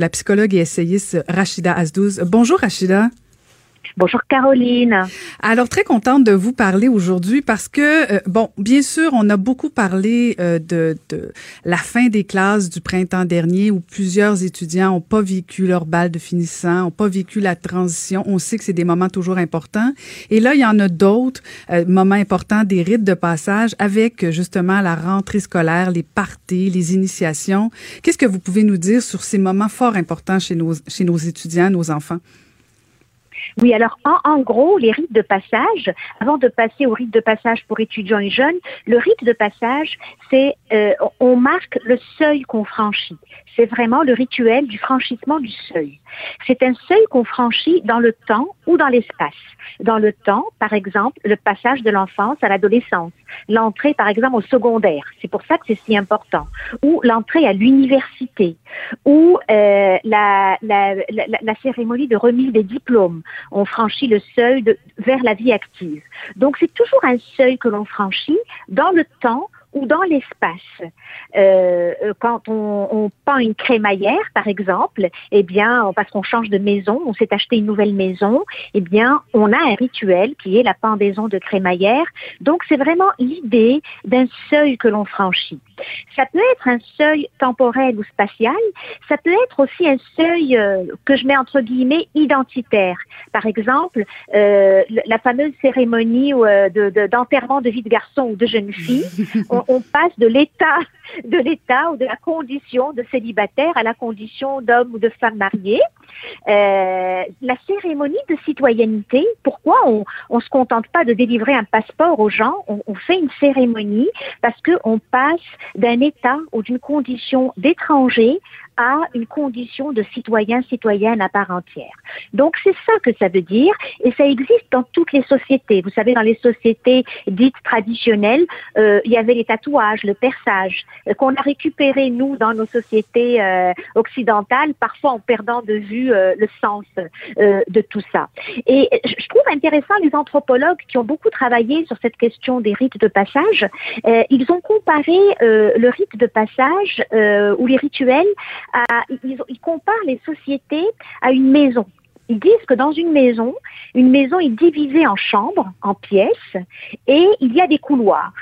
la psychologue et essayiste Rachida Azdouz. Bonjour Rachida. Bonjour Caroline. Alors très contente de vous parler aujourd'hui parce que euh, bon, bien sûr, on a beaucoup parlé euh, de, de, la fin des classes du printemps dernier où plusieurs étudiants ont pas vécu leur balle de finissant, ont pas vécu la transition. On sait que c'est des moments toujours importants et là il y en a d'autres euh, moments importants des rites de passage avec justement la rentrée scolaire, les parties, les initiations. Qu'est-ce que vous pouvez nous dire sur ces moments fort importants chez nos chez nos étudiants, nos enfants? Oui, alors en, gros, les rites de passage, avant de passer au rite de passage pour étudiants et jeunes, le rite de passage, c'est euh, on marque le seuil qu'on franchit. C'est vraiment le rituel du franchissement du seuil. C'est un seuil qu'on franchit dans le temps ou dans l'espace. Dans le temps, par exemple, le passage de l'enfance à l'adolescence, l'entrée, par exemple, au secondaire. C'est pour ça que c'est si important. Ou l'entrée à l'université, ou euh, la, la, la, la, cérémonie de remise des diplômes. On franchit le seuil vers la vie active. Donc c'est toujours un seuil que l'on franchit dans le temps ou dans l'espace. Euh, quand on, on, peint une crémaillère, par exemple, eh bien, parce qu'on change de maison, on s'est acheté une nouvelle maison, eh bien, on a un rituel qui est la pendaison de crémaillère. Donc, c'est vraiment l'idée d'un seuil que l'on franchit. Ça peut être un seuil temporel ou spatial, ça peut être aussi un seuil euh, que je mets entre guillemets identitaire. Par exemple, euh, la fameuse cérémonie euh, d'enterrement de, de, vie de garçon ou de jeune fille, on, on passe de l'état de l'état ou de la condition de célibataire à la condition d'homme ou de femme mariée. Euh, la cérémonie de citoyenneté, pourquoi on ne se contente pas de délivrer un passeport aux gens, on, fait une cérémonie parce qu'on passe d'un état ou d'une condition d'étranger à une condition de citoyen, citoyenne à part entière. Donc c'est ça que ça veut dire et ça existe dans toutes les sociétés. Vous savez, dans les sociétés dites traditionnelles, euh, il y avait les tatouages, le perçage, euh, qu'on a récupéré nous dans nos sociétés occidentales, parfois en perdant de vue euh, le sens euh, de tout ça. Et je trouve intéressant les anthropologues qui ont beaucoup travaillé sur cette question des rites de passage. Euh, ils ont comparé le rite de passage ou les rituels ils, comparent les sociétés à une maison. Ils disent que dans une maison, une maison est divisée en chambres, en pièces, et il y a des couloirs.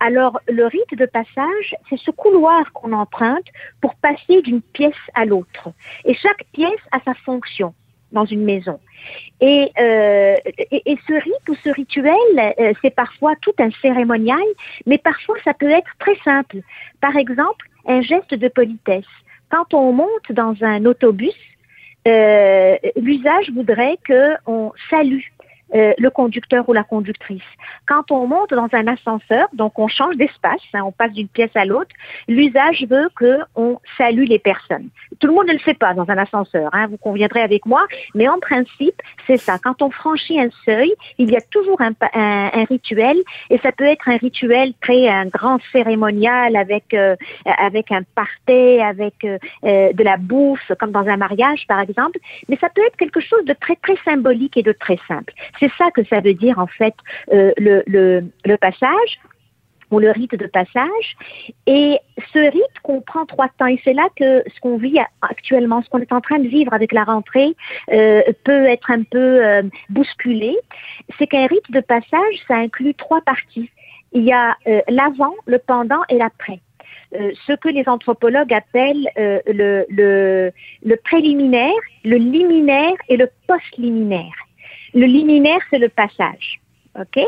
Alors, le rite de passage, c'est ce couloir qu'on emprunte pour passer d'une pièce à l'autre. Et chaque pièce a sa fonction dans une maison. Et, euh, et, ce rite ou ce rituel, euh, c'est parfois tout un cérémonial, mais parfois ça peut être très simple. Par exemple, un geste de politesse quand on monte dans un autobus, l'usage voudrait qu'on salue euh, le conducteur ou la conductrice. Quand on monte dans un ascenseur, donc on change d'espace, hein, on passe d'une pièce à l'autre, l'usage veut qu'on salue les personnes. Tout le monde ne le fait pas dans un ascenseur, hein, vous conviendrez avec moi, mais en principe, c'est ça. Quand on franchit un seuil, il y a toujours un, un, un rituel, et ça peut être un rituel très un grand cérémonial avec euh, avec un party, avec euh, de la bouffe, comme dans un mariage par exemple, mais ça peut être quelque chose de très très symbolique et de très simple. C'est ça que ça veut dire en fait euh, le, passage ou le rite de passage. Et ce rite comprend trois temps. Et c'est là que ce qu'on vit actuellement, ce qu'on est en train de vivre avec la rentrée, euh, peut être un peu euh, bousculé. C'est qu'un rite de passage, ça inclut trois parties. Il y a l'avant, le pendant et l'après. Ce que les anthropologues appellent le, le, le préliminaire, le liminaire et le post-liminaire. Le liminaire, c'est le passage. OK?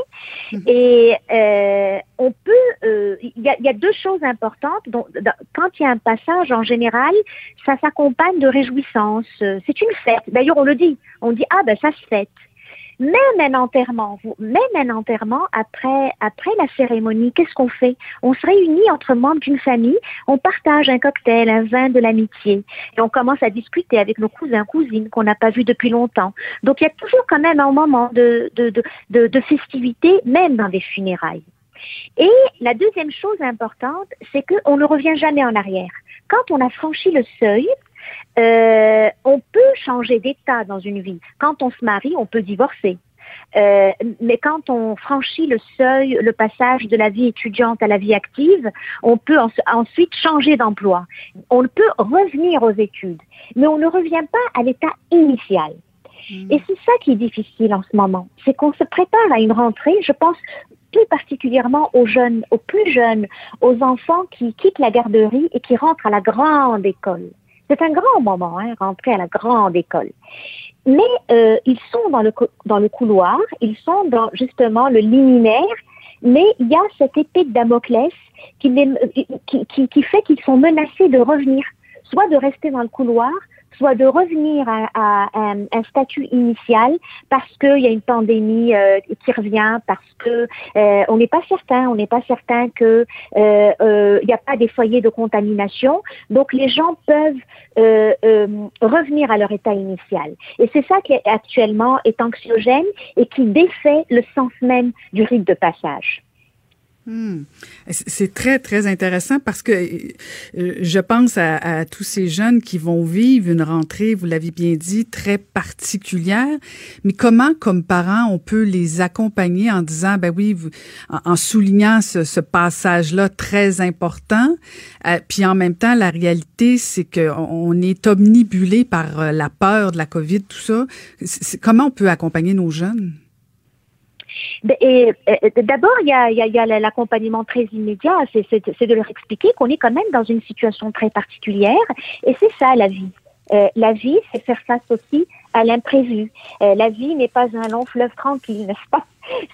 Mhm. Et euh, on peut, euh, il y, a, y, a, deux choses importantes. Donc, quand il y a un passage, en général, ça s'accompagne de réjouissance. C'est une fête. D'ailleurs, on le dit. On dit, ah ben ça se fête même un enterrement, même un enterrement après, après la cérémonie, qu'est-ce qu'on fait? On se réunit entre membres d'une famille, on partage un cocktail, un vin de l'amitié, et on commence à discuter avec nos cousins, cousines qu'on n'a pas vus depuis longtemps. Donc il y a toujours quand même un moment de, de, de, de, festivité, même dans les funérailles. Et la deuxième chose importante, c'est qu'on ne revient jamais en arrière. Quand on a franchi le seuil, euh, on peut changer d'état dans une vie. Quand on se marie, on peut divorcer. Euh, mais quand on franchit le seuil, le passage de la vie étudiante à la vie active, on peut ensuite changer d'emploi. On peut revenir aux études, mais on ne revient pas à l'état initial. Hmm. Et c'est ça qui est difficile en ce moment, c'est qu'on se prépare à une rentrée, je pense plus particulièrement aux jeunes, aux plus jeunes, aux enfants qui quittent la garderie et qui rentrent à la grande école. C'est un grand moment, hein, rentrer à la grande école. Mais euh, ils sont dans le, dans le couloir, ils sont dans justement le liminaire, mais il y a cette épée de Damoclès qui, qui, qui, qui fait qu'ils sont menacés de revenir, soit de rester dans le couloir, soit de revenir à, un, statut initial parce qu'il y a une pandémie euh, qui revient, parce que euh, on n'est pas certain, on n'est pas certain que euh, n'y a pas des foyers de contamination. Donc les gens peuvent revenir à leur état initial. Et c'est ça qui actuellement est anxiogène et qui défait le sens même du rite de passage. Hmm. C'est très, très intéressant parce que euh, je pense à, tous ces jeunes qui vont vivre une rentrée, vous l'avez bien dit, très particulière. Mais comment, comme parents, on peut les accompagner en disant, ben oui, en, soulignant ce, passage-là très important, euh, puis en même temps, la réalité, c'est qu'on est omnibulé par euh, la peur de la COVID, tout ça. comment on peut accompagner nos jeunes? Et, d'abord, il y a, y a l'accompagnement très immédiat, c'est de leur expliquer qu'on est quand même dans une situation très particulière, et c'est ça la vie. Euh, la vie, c'est faire face aussi à l'imprévu. Euh, la vie n'est pas un long fleuve tranquille, n'est-ce pas?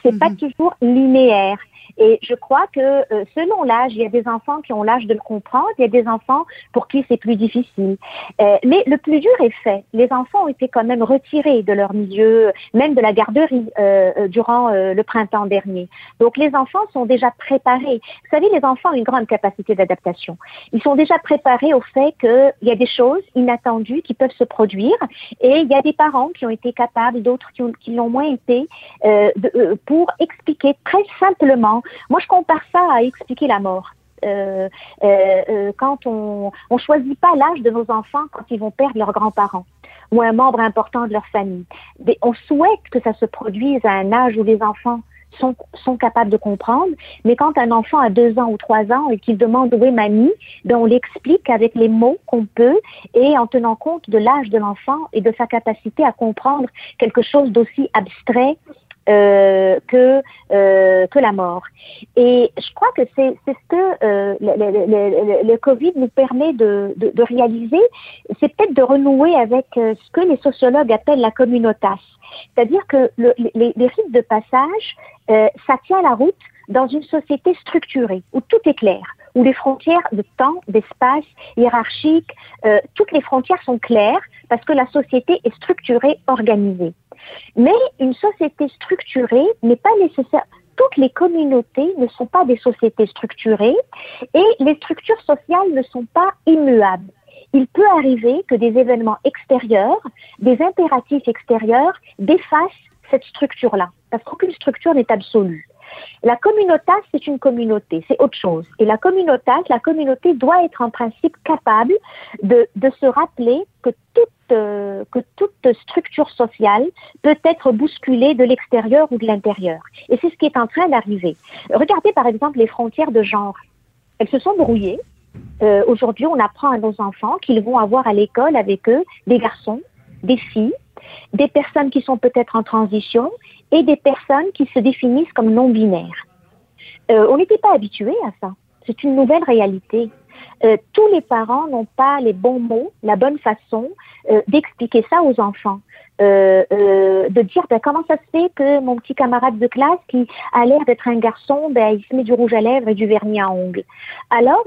C'est pas mhm. toujours linéaire. Et je crois que euh, selon l'âge, il y a des enfants qui ont l'âge de le comprendre, il y a des enfants pour qui c'est plus difficile. Euh, mais le plus dur est fait. Les enfants ont été quand même retirés de leur milieu, même de la garderie, euh, durant le printemps dernier. Donc les enfants sont déjà préparés. Vous savez, les enfants ont une grande capacité d'adaptation. Ils sont déjà préparés au fait qu'il y a des choses inattendues qui peuvent se produire et il y a des parents qui ont été capables, d'autres qui, l'ont moins été, de, pour expliquer très simplement moi, je compare ça à expliquer la mort. Euh, euh, euh, quand on ne choisit pas l'âge de nos enfants quand ils vont perdre leurs grands-parents ou un membre important de leur famille. on souhaite que ça se produise à un âge où les enfants sont, sont capables de comprendre, mais quand un enfant a deux ans ou trois ans et qu'il demande où est mamie, ben on l'explique avec les mots qu'on peut et en tenant compte de l'âge de l'enfant et de sa capacité à comprendre quelque chose d'aussi abstrait que euh, que la mort. Et je crois que c'est ce que euh, le, le, le, Covid nous permet de, de, de réaliser, c'est peut-être de renouer avec euh, ce que les sociologues appellent la communautas, c'est-à-dire que le, les, les, rites de passage, euh, ça tient la route dans une société structurée où tout est clair, où les frontières de temps, d'espace, hiérarchiques, euh, toutes les frontières sont claires parce que la société est structurée, organisée. Mais une société structurée n'est pas nécessaire. Toutes les communautés ne sont pas des sociétés structurées et les structures sociales ne sont pas immuables. Il peut arriver que des événements extérieurs, des impératifs extérieurs défassent cette structure-là, parce qu'aucune structure n'est absolue. La communauté, c'est une communauté, c'est autre chose. Et la communauté, doit être en principe capable de, se rappeler que toute, euh, que toute structure sociale peut être bousculée de l'extérieur ou de l'intérieur. Et c'est ce qui est en train d'arriver. Regardez par exemple les frontières de genre. Elles se sont brouillées. Euh, Aujourd'hui, on apprend à nos enfants qu'ils vont avoir à l'école avec eux des garçons, des filles, des personnes qui sont peut-être en transition et des personnes qui se définissent comme non-binaires. Euh, on n'était pas habitué à ça. C'est une nouvelle réalité. Euh, tous les parents n'ont pas les bons mots, la bonne façon euh, d'expliquer ça aux enfants. De dire ben, comment ça se fait que mon petit camarade de classe qui a l'air d'être un garçon, ben, il se met du rouge à lèvres et du vernis à ongles. Alors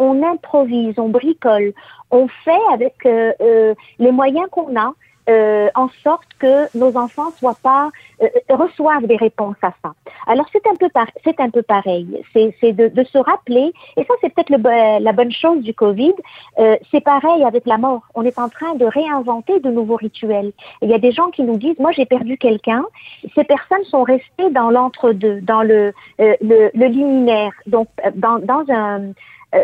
on, improvise, on bricole, on fait avec les moyens qu'on a euh, en sorte que nos enfants soient pas euh, reçoivent des réponses à ça. Alors c'est un peu c'est un peu pareil. C'est de, de, se rappeler et ça c'est peut-être la bonne chose du Covid. Euh, c'est pareil avec la mort. On est en train de réinventer de nouveaux rituels. Il y a des gens qui nous disent moi j'ai perdu quelqu'un. Ces personnes sont restées dans l'entre-deux, dans le, euh, le, le liminaire, donc dans dans un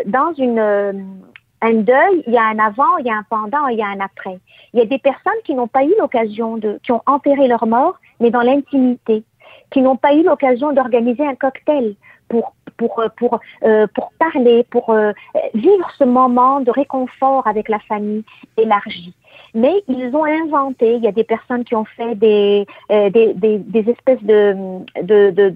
dans une un deuil, il y a un avant, il y a un pendant, il y a un après. Il y a des personnes qui n'ont pas eu l'occasion de, qui ont enterré leur mort, mais dans l'intimité, qui n'ont pas eu l'occasion d'organiser un cocktail pour pour euh, pour euh, pour parler, pour euh, vivre ce moment de réconfort avec la famille élargie mais ils ont inventé. Il y a des personnes qui ont fait des, des, des, espèces de, de,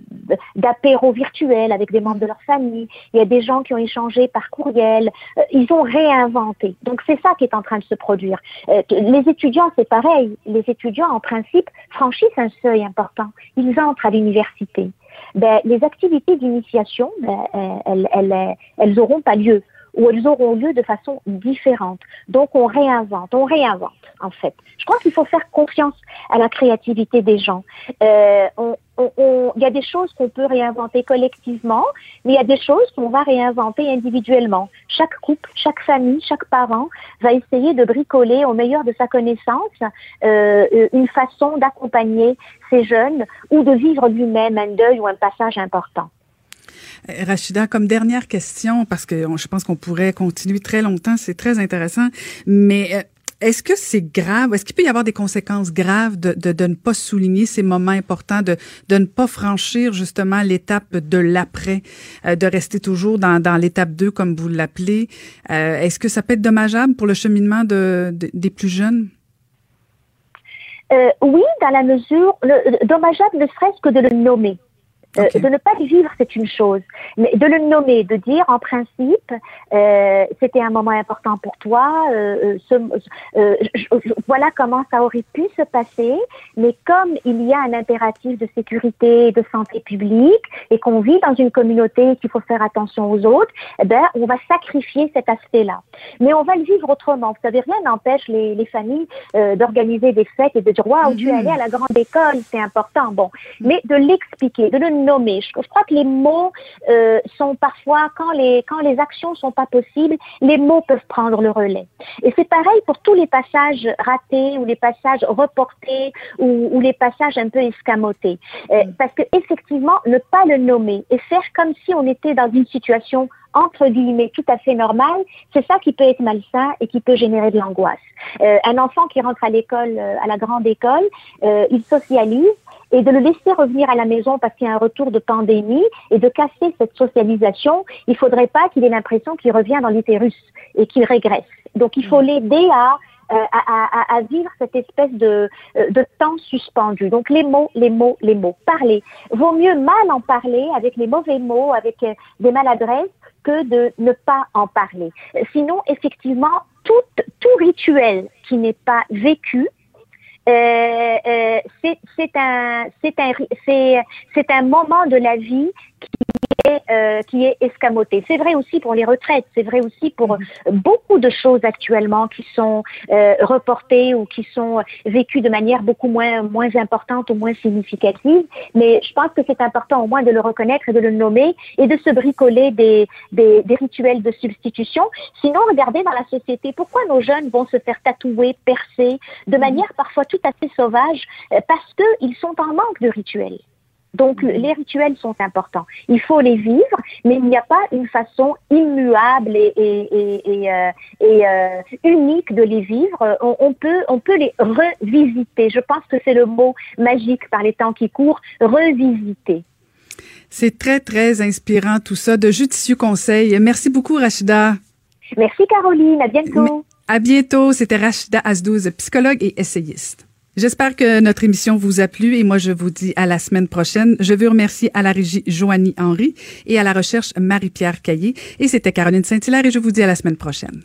d'apéros virtuels avec des membres de leur famille. Il y a des gens qui ont échangé par courriel. Ils ont réinventé. Donc c'est ça qui est en train de se produire. Les étudiants, c'est pareil. Les étudiants, en principe, franchissent un seuil important. Ils entrent à l'université. Ben, les activités d'initiation, ben, elles, elles, elles auront pas lieu où elles auront lieu de façon différente. Donc on réinvente, on réinvente en fait. Je crois qu'il faut faire confiance à la créativité des gens. Euh, il y a des choses qu'on peut réinventer collectivement, mais il y a des choses qu'on va réinventer individuellement. Chaque couple, chaque famille, chaque parent va essayer de bricoler au meilleur de sa connaissance euh, une façon d'accompagner ces jeunes ou de vivre lui-même un deuil ou un passage important. Euh, Rachida, comme dernière question, parce que je pense qu'on pourrait continuer très longtemps, c'est très intéressant, mais euh, est-ce que c'est grave? Est-ce qu'il peut y avoir des conséquences graves de, de, ne pas souligner ces moments importants, de, de ne pas franchir justement l'étape de l'après, euh, de rester toujours dans, dans l'étape 2 comme vous l'appelez? Est-ce que ça peut être dommageable pour le cheminement de, des plus jeunes? Euh, oui, dans la mesure, le, dommageable ne serait-ce que de le nommer. Euh, de ne pas le vivre, c'est une chose, mais de le nommer, de dire en principe, euh, c'était un moment important pour toi, euh, euh voilà comment ça aurait pu se passer, mais comme il y a un impératif de sécurité, de santé publique, et qu'on vit dans une communauté qu'il faut faire attention aux autres, eh ben, on va sacrifier cet aspect-là. Mais on va le vivre autrement. Vous savez, rien n'empêche les, les, familles d'organiser des fêtes et de dire, waouh, tu es mhm. allé à la grande école, c'est important. Bon, mais de l'expliquer, de le nommer. Je, crois que les mots euh, sont parfois, quand les, quand les actions sont pas possibles, les mots peuvent prendre le relais. Et c'est pareil pour tous les passages ratés ou les passages reportés ou, ou les passages un peu escamotés. Euh, mm. Parce que effectivement, ne pas le nommer et faire comme si on était dans une situation entre guillemets tout à fait normale, c'est ça qui peut être malsain et qui peut générer de l'angoisse. Euh, un enfant qui rentre à l'école, euh, à la grande école, euh, il socialise, et de le laisser revenir à la maison parce qu'il y a un retour de pandémie et de casser cette socialisation, il faudrait pas qu'il ait l'impression qu'il revient dans l'utérus et qu'il régresse. Donc il faut l'aider à euh, à, à, à, vivre cette espèce de, euh, de temps suspendu. Donc les mots, les mots, les mots. Parler. Vaut mieux mal en parler avec les mauvais mots, avec euh, des maladresses, que de ne pas en parler. Sinon, effectivement, tout, tout rituel qui n'est pas vécu c'est un, c'est un, c'est un moment de la vie qui est, euh, qui est escamoté. C'est vrai aussi pour les retraites, c'est vrai aussi pour mhm. beaucoup de choses actuellement qui sont euh, reportées ou qui sont vécues de manière beaucoup moins, moins importante ou moins significative. Mais je pense que c'est important au moins de le reconnaître et de le nommer et de se bricoler des, des, des rituels de substitution. Sinon, regardez dans la société, pourquoi nos jeunes vont se faire tatouer, percer de mhm. manière parfois tout à fait sauvage euh, parce qu'ils sont en manque de rituels. Donc les rituels sont importants. Il faut les vivre, mais il n'y a pas une façon immuable et, et, et, euh, euh, unique de les vivre. On, peut, on peut les revisiter. Je pense que c'est le mot magique par les temps qui courent, revisiter. C'est très, très inspirant tout ça, de judicieux conseils. Merci beaucoup, Rachida. Merci, Caroline. À bientôt. À bientôt. C'était Rachida Asdouz, psychologue et essayiste. J'espère que notre émission vous a plu et moi je vous dis à la semaine prochaine. Je veux remercier à la régie Joanie Henry et à la recherche Marie-Pierre Caillé. Et c'était Caroline Saint-Hilaire et je vous dis à la semaine prochaine.